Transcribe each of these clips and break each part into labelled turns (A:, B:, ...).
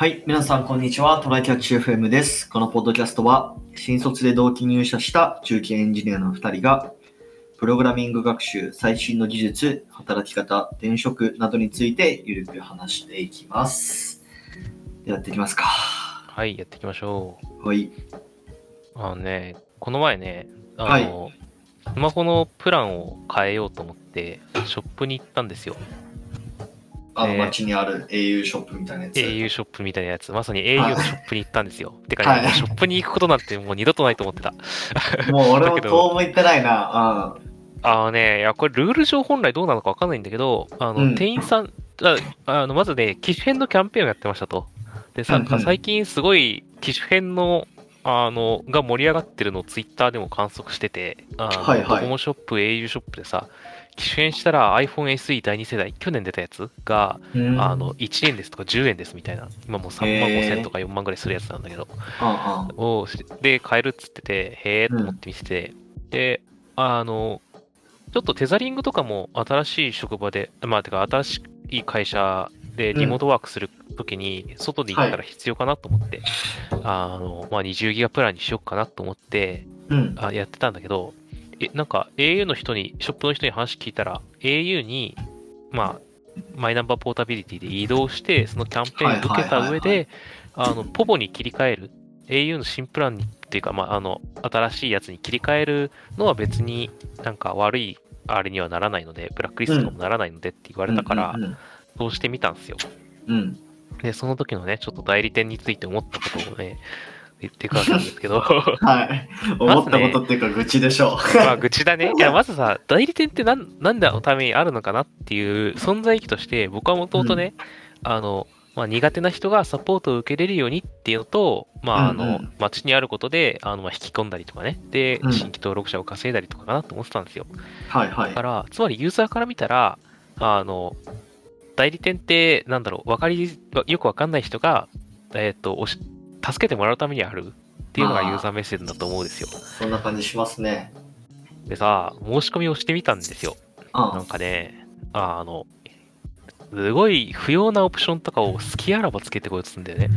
A: はい、皆さん、こんにちは。トライキャッチ FM です。このポッドキャストは、新卒で同期入社した中堅エンジニアの2人が、プログラミング学習、最新の技術、働き方、転職などについてゆるく話していきます。でやっていきますか。
B: はい、やっていきましょ
A: はい。
B: う。あのね、この前ね、あ
A: はい
B: の、スマホのプランを変えようと思って、ショップに行ったんですよ。
A: あの、
B: えー
A: 街にある au ショップみたいなやつ。
B: au ショップみたいなやつ、まさに au のショップに行ったんですよ。てか
A: はい
B: ね、もうショップに行くことなんてもう二度とないと思ってた。
A: もう俺も当分行ってないな。
B: あのね、いや、これルール上本来どうなのかわかんないんだけど、あの、
A: うん
B: 店員さん、ああのまずね、機種変のキャンペーンをやってましたと。で、さ、
A: うんうん
B: 最近すごい機種変の、あの、が盛り上がってるのをツイッターでも観測してて、あの
A: はいはい
B: ドコモショップ、au ショップでさ、機種変したら iPhone SE 第2世代、去年出たやつが、
A: うん。うん
B: あの、1円ですとか10円ですみたいな、今もう3万5千とか4万ぐらいするやつなんだけど、
A: うんうん
B: をしで買えるっつってて、へえと思って見せて、で、あの、ちょっとテザリングとかも新しい職場で、まあ、てか新しい会社でリモートワークするときに、外で行ったら必要かなと思って、あの、まあ、20ギガプランにしようかなと思って、
A: うん。
B: あやってたんだけど、え、なんか au の人に、ショップの人に話聞いたら、au に、まあ、マイナンバーポータビリティで移動して、そのキャンペーンを受けた上で、あの、ポボに切り替える、au の新プランにっていうか、まあ、あの、新しいやつに切り替えるのは別になんか悪い、あれにはならないので、ブラックリストとかもならないのでって言われたから
A: う、ん
B: そうしてみたんですよ。
A: うんうん。
B: で、その時のね、ちょっと代理店について思ったことをね、言っていくわけなんですけど、
A: はい。思ったことっていうか、愚痴でしょう。
B: まあ、愚痴だね。いや、まずさ、代理店ってなんなんでのためにあるのかなっていう存在意義として、僕はもともとね、あの、まあ、苦手な人がサポートを受けれるようにっていうのと、まあ、あの
A: うんうん、
B: 街にあることで、あの、まあ、引き込んだりとかね、で
A: う、ん
B: 新規登録者を稼いだりとかかなと思ってたんですよ。
A: はいはい
B: だか。ら、つまりユーザーから見たら、あの、代理店って、なんだろう、わかり、よくわかんない人が、えっ、と、おし助けてもらうためにある？っていうのがユーザー目線だと思うんですよ。
A: そんな感じしますね。
B: でさ、申し込みをしてみたんですよ。
A: うん
B: なんかね、あの、すごい不要なオプションとかを好きあらばつけてこようとするんだよね。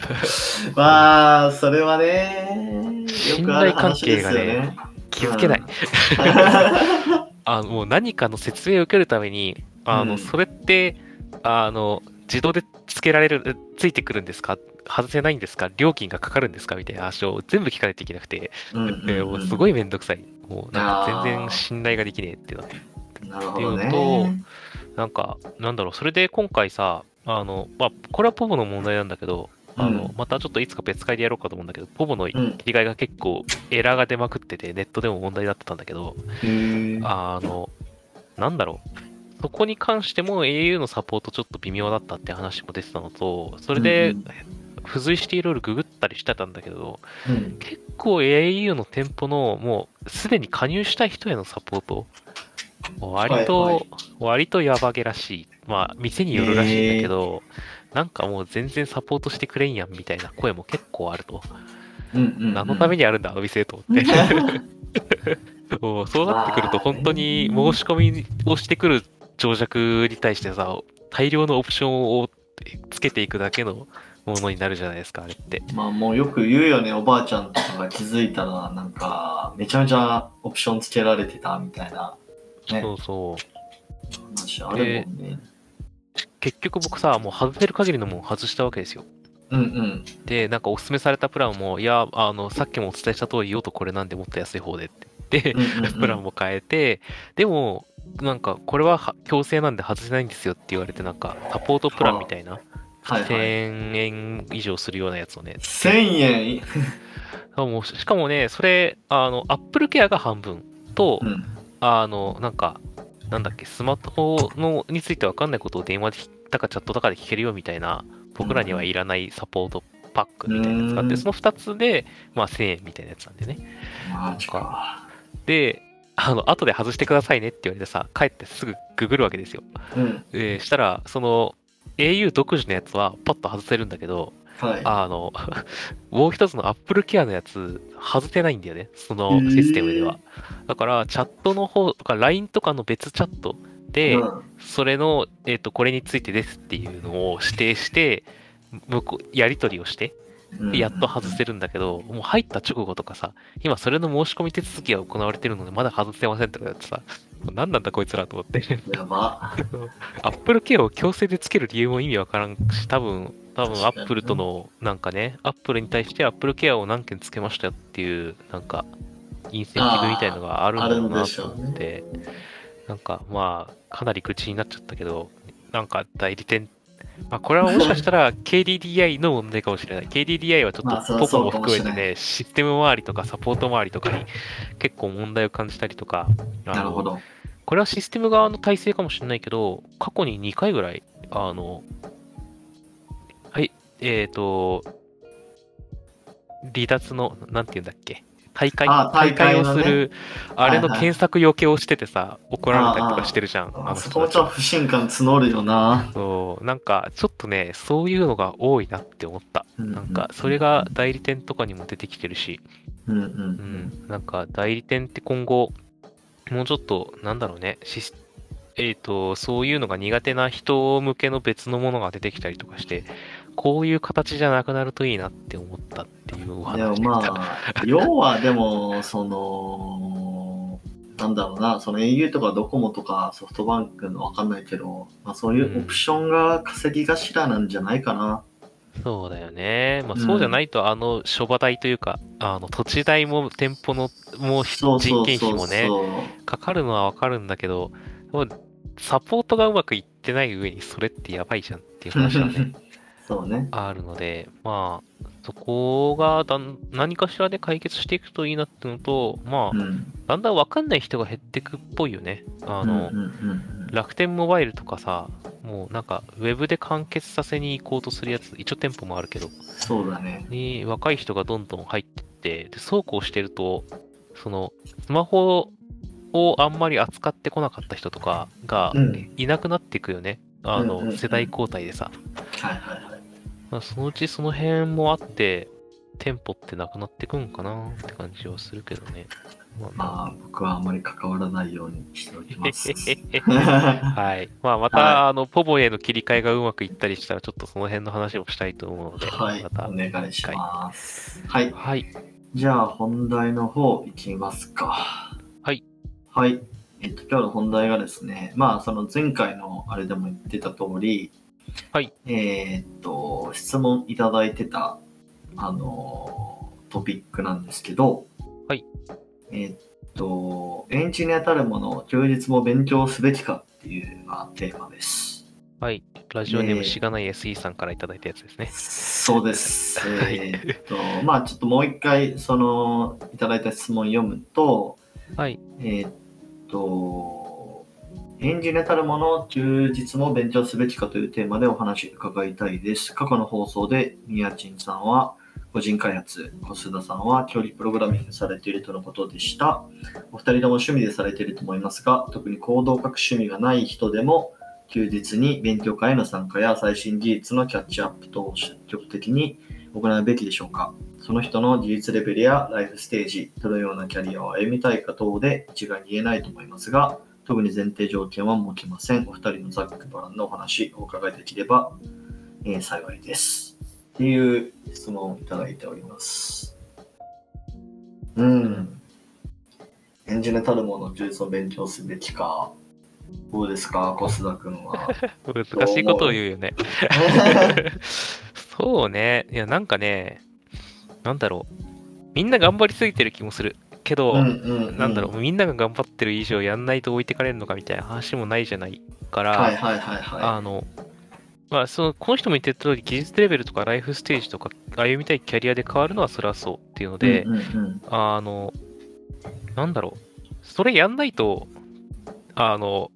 A: まあ、それはね、
B: 信頼関係
A: ね。
B: 気づけない。あのもう何かの説明を受けるために、あの、
A: うん
B: それって、あの、自動でつけられる、ついてくるんですか？外せないんですか？料金がかかるんですか？みたいな話を全部聞かないといけなくて、
A: うんうん
B: うすごいめんどくさい。もうなんか全然信頼ができねえってなって。
A: なるほど
B: っていう
A: ね。
B: なんか、なんだろう、それで今回さ、あの、まあ、これはポボの問題なんだけど、あの、
A: うん
B: またちょっといつか別会でやろうかと思うんだけど、ポボの切
A: うん。
B: り替えが結構エラーが出まくってて、ネットでも問題になってたんだけど、あの、なんだろう、そこに関しても au のサポートちょっと微妙だったって話も出てたのと、それで
A: うん
B: 付随していろいろググったりしてたんだけど、
A: うん
B: 結構 au の店舗のもうすでに加入した人へのサポート、割と、
A: はいはい
B: 割とやばげらしい。まあ、店によるらしいんだけど、なんかもう全然サポートしてくれんやんみたいな声も結構あると。
A: うんうんうん
B: 何のためにあるんだ、あの店と思って。もうそうなってくると、本当に申し込みをしてくる長尺に対してさ、大量のオプションをつけていくだけのものになるじゃないですか、あれって。
A: まあもうよく言うよね、おばあちゃんとかが気づいたら、なんか、めちゃめちゃオプションつけられてたみたいなね
B: そうそう。
A: 話あるもんね。
B: 結局僕さ、もう外せる限りのもん外したわけですよ。
A: うんうん。
B: で、なんかおすすめされたプランも、いや、あの、さっきもお伝えした通り、用途これなんでもっと安い方でって言って、
A: うんうんうん
B: プランも変えて、でも、なんか、これはは強制なんで外せないんですよって言われて、なんか、サポートプランみたいな、
A: はいはい。
B: 1000円以上するようなやつをね、
A: 1000円
B: あ もうしかもね、それ、あの、アップルケアが半分と、
A: うん。
B: あの、なんか、なんだっけ、スマホのについてわかんないことを電話で聞だかチャットとかで聞けるよみたいな、僕らにはいらないサポートパックみたいなやつがあって、
A: うん
B: その2つで、まあ1000円みたいなやつなんでね。
A: マジか。
B: で、あの、後で外してくださいねって言われてさ、帰ってすぐググるわけですよ。
A: うん。
B: で、したら、その、au 独自のやつはパッと外せるんだけど、
A: はい。
B: あの、もう一つの Apple Care のやつ、外せないんだよね、そのシステムでは。だから、チャットの方とか、LINE とかの別チャットで、
A: うん
B: それの、えっ、と、これについてですっていうのを指定して、向こう、やり取りをして、やっと外せるんだけど、もう入った直後とかさ、今それの申し込み手続きが行われてるので、まだ外せませんとかやってさ、何なんだこいつらと思って。
A: やば。
B: アップルケアを強制でつける理由も意味わからんし、多分、多分アップルとの、なんかね、アップルに対してアップルケアを何件つけましたよっていう、なんか、インセンティブみたいのがあるんだろうなと思って、なんか、まあ、かなり口になっちゃったけど、なんか代理店、まあ、これはもしかしたら KDDI の問題かもしれない。KDDI はちょっとポポ
A: りゃそうかも
B: も含めてね、システム周りとかサポート周りとかに結構問題を感じたりとか、
A: なるほど。
B: これはシステム側の体制かもしれないけど、過去に2回ぐらい、あの、はい、えっ、と、離脱の、なんて言うんだっけ、大会、
A: あ大会
B: をする、あれの検索余計をしててさ、怒られたりとかしてるじゃん。
A: あ
B: の
A: そこもちょっと不信感募るよな。
B: そう、なんか、ちょっとね、そういうのが多いなって思った。なんか、それが代理店とかにも出てきてるし、
A: うんう
B: うん。ん、なんか代理店って今後、もうちょっと、なんだろうね、えっ、と、そういうのが苦手な人向けの別のものが出てきたりとかして、こういう形じゃなくなるといいなって思ったっていうお話でした。
A: まあ、要はでも、その、なんだろうな、その au とかドコモとかソフトバンクのわかんないけど、まあ、そういうオプションが稼ぎ頭なんじゃないかな。
B: そうだよね。まあ、
A: うん
B: そうじゃないと、あの、諸場代というか、あの、土地代も店舗の、もう人件費もね。かかるのはわかるんだけど、サポートがうまくいってない上にそれってやばいじゃんっていう話はね、
A: そうね。
B: あるので、まあ、そこがだん何かしらで解決していくといいなってのと、まあ、
A: うん。
B: だんだんわかんない人が減ってくっぽいよね。あの、楽天モバイルとかさ、もうなんか、ウェブで完結させに行こうとするやつ、一応店舗もあるけど、
A: そうだね。
B: に若い人がどんどん入ってって、で、そうこうしてると、その、スマホをあんまり扱ってこなかった人とかが
A: うん
B: いなくなっていくよね。あの、
A: うんうんうん
B: 世代交代でさ。
A: はいはいはい。
B: まあ、そのうちその辺もあって、店舗ってなくなってくんかなって感じはするけどね。まあま
A: まあ、僕はあんまり関わらないようにしておきます。
B: あ、はい。まあ、また、
A: は
B: あの、ポボへの切り替えがうまくいったりしたら、ちょっとその辺の話もしたいと思うので、
A: はい、
B: また
A: お。願いします。はい。
B: はい。
A: じゃあ本題の方いきますか。
B: はい。
A: はい。えっと、今日の本題がですね、まあ、その前回のあれでも言ってた通り、
B: はい。
A: えーっと、質問いただいてた、あの、トピックなんですけど、
B: はい。
A: えーっと、エンジニアたるもの、休日も勉強すべきかっていうのがテーマです。
B: はい。ラジオネームしがない SE さんからいただいたやつですね。
A: そうです。
B: はい
A: えーっと、まあちょっともう一回、その、いただいた質問読むと、
B: はい。
A: えーっと、エンジニアたるもの、休日も勉強すべきかというテーマでお話伺いたいです。過去の放送で、みやちんさんは個人開発、小須田さんは距離プログラミングされているとのことでした。お二人とも趣味でされていると思いますが、特に行動を書く趣味がない人でも、休日に勉強会への参加や最新技術のキャッチアップ等を積極的に行うべきでしょうかその人の技術レベルやライフステージ、どのようなキャリアを歩みたいか等で一概に言えないと思いますが、特に前提条件は設けません。お二人のざっくばらんのお話、お伺いできれば、えー幸いです。っていう質問をいただいております。うん。エンジニアたるもの、技術を勉強すべきか。どうですか、小須田君は。
B: 難しいことを言うよね。そうね。いや、なんかね、なんだろう。みんな頑張りすぎてる気もする。けど、
A: うんうんうん。
B: なんだろう、みんなが頑張ってる以上やんないと置いてかれるのかみたいな話もないじゃないから、
A: はいはいはいは
B: あの、まあ、その、この人も言ってた通り、技術レベルとかライフステージとか歩みたいキャリアで変わるのはそれはそうっていうの
A: い。
B: で、
A: うんうんうん。
B: あの、なんだろう、それやんないと、あの、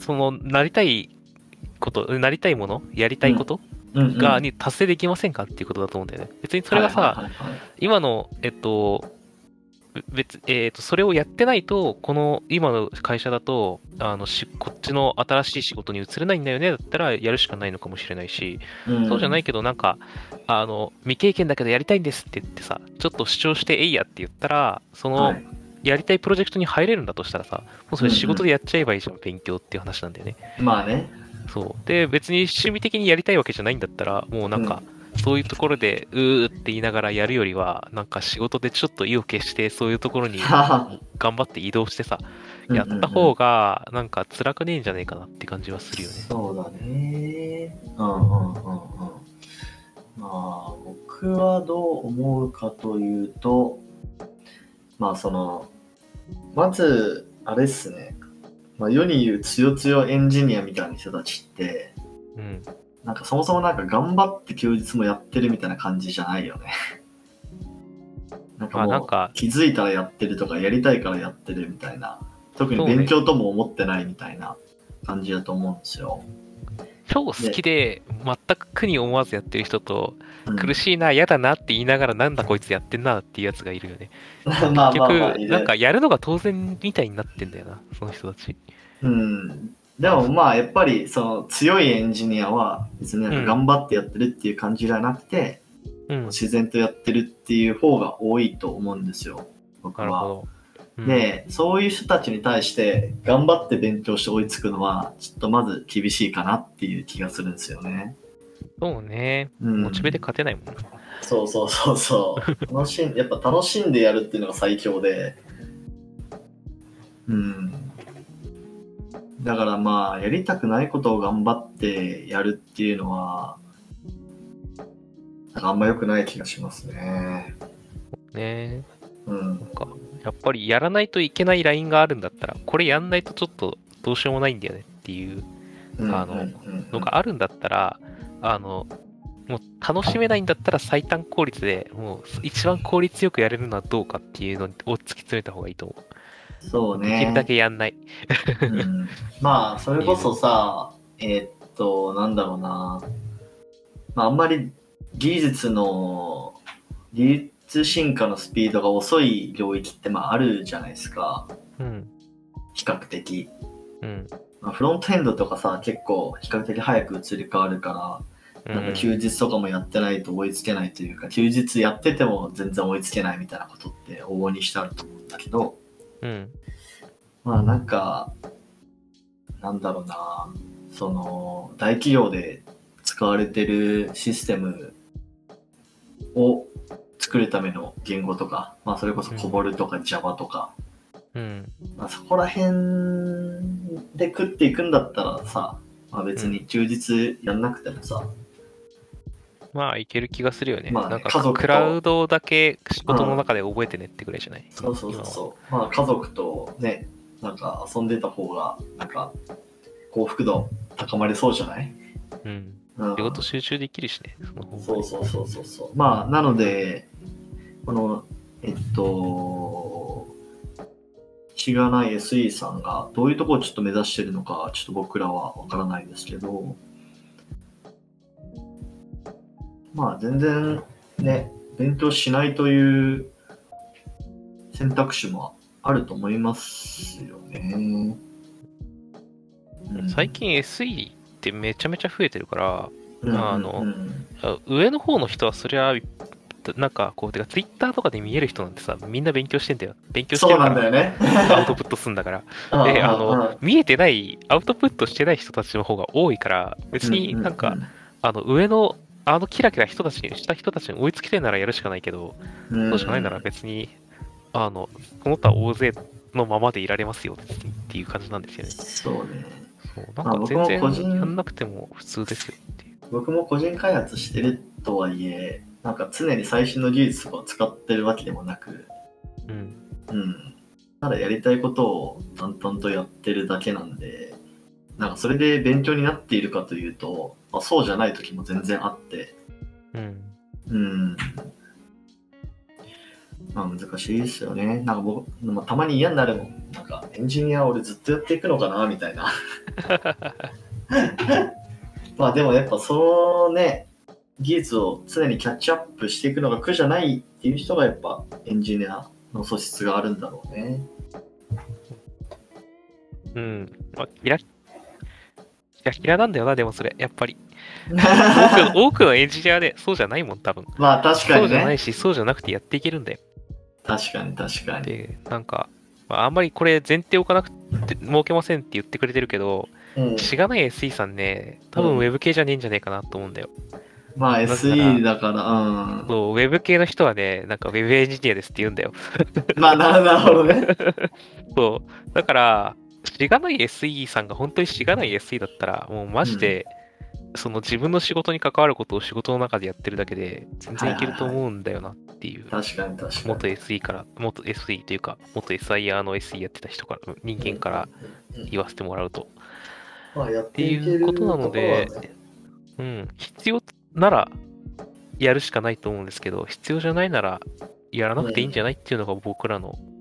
B: その、なりたいこと、なりたいもの、やりたいこと
A: うん。うん
B: が、に達成できませんかっていうことだと思うんだよね。別にそれがさ、
A: はいはいはいはい。
B: 今の、えっと、別、えっと、それをやってないと、この今の会社だと、あのしこっちの新しい仕事に移れないんだよね、だったらやるしかないのかもしれないし、
A: うん
B: そうじゃないけど、なんか、あの、未経験だけどやりたいんですって言ってさ、ちょっと主張してえいやって言ったら、その、
A: はい
B: やりたいプロジェクトに入れるんだとしたらさ、もうそれ仕事でやっちゃえばいいじゃん、勉強っていう話なんだよね。
A: まあね。
B: そう。で、別に趣味的にやりたいわけじゃないんだったら、もうなんか、そういうところで、うーって言いながらやるよりは、なんか仕事でちょっと意を決して、そういうところに 頑張って移動してさ、やった方が、なんか辛くねえんじゃねえかなって感じはするよね。
A: そうだね。うんうんうんうん。まあ、僕はどう思うかというと、まあその、まず、あれっすね。まあ、世に言うつよつよエンジニアみたいな人たちって、
B: うん。
A: なんかそもそもなんか頑張って休日もやってるみたいな感じじゃないよね。なんかもう気づいたらやってるとかやりたいからやってるみたいな。特に勉強とも思ってないみたいな感じだと思うんですよ。
B: 超好きで、全く苦に思わずやってる人と、
A: うん
B: 苦しいな、嫌だなって言いながら、なんだこいつやってんなっていうやつがいるよね。結局、なんかやるのが当然みたいになってんだよな、その人たち。
A: うん。でもまあやっぱりその強いエンジニアは別になんか頑張ってやってるっていう感じじゃなくて、
B: うん。
A: 自然とやってるっていう方が多いと思うんですよ。僕は。
B: なるほど。うん、
A: で、そういう人たちに対して頑張って勉強して追いつくのはちょっとまず厳しいかなっていう気がするんですよね。
B: そうね。
A: うん、
B: モチベで勝てないもんな。
A: そうそうそうそう。楽しんやっぱ楽しんでやるっていうのが最強で。うん。だからまあ、やりたくないことを頑張ってやるっていうのは、なんかあんま良くない気がしますね。
B: ね
A: うん。
B: やっぱりやらないといけないラインがあるんだったら、これやんないとちょっとどうしようもないんだよねっていうあの
A: うん
B: のがあるんだったら、あの、もう楽しめないんだったら最短効率でもう一番効率よくやれるのはどうかっていうのを突き詰めた方がいいと思う。
A: そうね。
B: できるだけやんない。
A: うんまあ、それこそさ、えーっと、なんだろうな。まあ、あんまり技術の、技術進化のスピードが遅い領域って、まあ、あるじゃないですか。
B: うん。
A: 比較的。
B: うん。
A: まあ、フロントエンドとかさ、結構比較的早く移り変わるから、なんか休日とかもやってないと追いつけないというか、休日やってても全然追いつけないみたいなことって往々にしてあると思うんだけど、
B: うん。
A: まあなんか、なんだろうな、その、大企業で使われてるシステムを作るための言語とか、まあそれこそ COBOL とか Java とか、
B: うん。
A: まあそこら辺で食っていくんだったらさ、まあ別に充実やんなくてもさ、
B: まあ、いける気がするよね。
A: まあね
B: なんか
A: 家族と
B: クラウドだけ仕事の中で覚えてねってぐらいじゃない、
A: そうそうそうそう、まあ家族とね、なんか遊んでた方が、なんか幸福度高まりそうじゃない？
B: うん。
A: うん
B: 仕事集中できるしね。そ
A: うそうそうそうそう。まあ、なので、この、えっと、しがない SE さんがどういうところをちょっと目指してるのか、ちょっと僕らはわからないんですけど、まあ、全然ね、勉強しないという選択肢もあると思いますよね。うん
B: 最、近 SE ってめちゃめちゃ増えてるから、
A: うん
B: あの
A: うん
B: あ上の方の人はそりゃ、なんかこう、てか Twitter とかで見える人なんてさ、みんな勉強してんだよ。勉強してるから
A: なんだよね。
B: アウトプットすんだから。で、あの、見えてない、アウトプットしてない人たちの方が多いから、別になんか、あの、上の、あのキラキラ人たちに、した人たちに追いつきたいならやるしかないけど、
A: うん、
B: そうじゃないなら別に、あの、その他大勢のままでいられますよっていう感じなんですよね。
A: そうね。
B: そうな
A: まあ
B: んか全然やんなくても普通ですよっていう。
A: 僕も個人開発してるとはいえ、なんか常に最新の技術とかを使ってるわけでもなく、
B: うん。
A: うん。ただやりたいことを淡々とやってるだけなんで、なんかそれで勉強になっているかというと、まあ、そうじゃない時も全然あって、
B: うん。
A: うん。まあ難しいですよね。なんか僕、まあ、たまに嫌になるもん。なんかエンジニア俺ずっとやっていくのかなみたいな。まあでもやっぱそのね、技術を常にキャッチアップしていくのが苦じゃないっていう人がやっぱエンジニアの素質があるんだろうね。
B: うん。まあ、キラ、キラキラなんだよな、でもそれ、やっぱり。多く多くのエンジニアでそうじゃないもん、多分。
A: まあ確かにね。
B: そうじゃないし、そうじゃなくてやっていけるんだよ。
A: 確かに確かに。
B: で、なんか、まあ、あんまりこれ前提置かなくって儲けませんって言ってくれてるけど、
A: うん、
B: しがない SE さんね、多分
A: うん
B: ウェブ系じゃねえんじゃねえかなと思うんだよ。
A: まあ SE だから、うん。
B: そう、ウェブ系の人はね、なんかウェブエンジニアですって言うんだよ。
A: まあななるほどね。
B: そう。だから、しがない SE さんが本当にしがない SE だったら、もうマジで、その自分の仕事に関わることを仕事の中でやってるだけで、全然いけると思うんだよなっていう。
A: 確かに確かに。
B: 元 SE から、元 SE というか、元 SIR の SE やってた人から、人間から
A: うん、
B: 言わせてもらうと。
A: っ
B: っていうことなのでうん、必要ならやるしかないと思うんですけど、必要じゃないならやらなくていいんじゃないっていうのが僕らの、
A: うん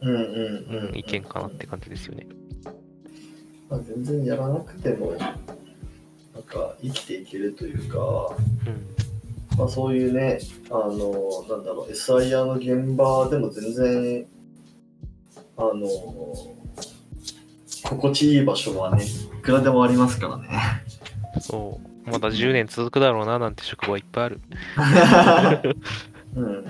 A: うん
B: う
A: うん
B: ん、意見かなって感じですよね。
A: まあ、全然やらなくても、なんか生きていけるというか、
B: うん。
A: まあ、そういうね、あの、なんだろう、SIR の現場でも全然、あの、心地いい場所はね、いくらでもありますからね。
B: そう。まだ10年続くだろうななんて職場いっぱいある。
A: うん。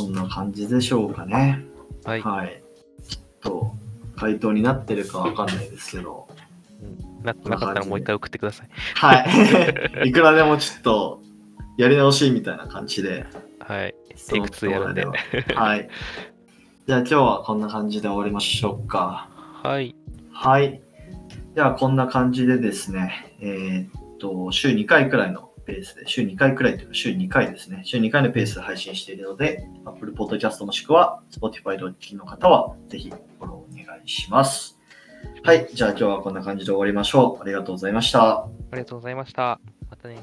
A: そんな感じでしょうかね。
B: はい。
A: はい。ちょっと、回答になってるかわかんないですけど、
B: うんななかったらもう一回送ってください。
A: はい。いくらでもちょっと、やり直しみたいな感じで、
B: はい。テイク2やるんで
A: はい。じゃあ今日はこんな感じで終わりましょうか。
B: はい。
A: はい。ではこんな感じでですね、えーっと、週2回くらいのペースで、週2回くらいというか週2回ですね、週2回のペースで配信しているので、Apple Podcast もしくは Spotify でお聞きの方は、ぜひフォローお願いします。はい。じゃあ今日はこんな感じで終わりましょう。ありがとうございました。
B: ありがとうございました。またね